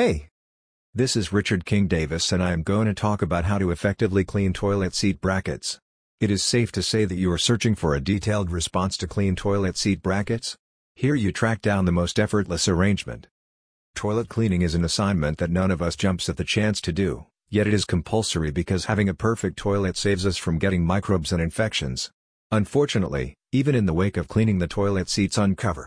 Hey! This is Richard King Davis and I am going to talk about how to effectively clean toilet seat brackets. It is safe to say that you are searching for a detailed response to clean toilet seat brackets? Here you track down the most effortless arrangement. Toilet cleaning is an assignment that none of us jumps at the chance to do, yet it is compulsory because having a perfect toilet saves us from getting microbes and infections. Unfortunately, even in the wake of cleaning the toilet seats uncover,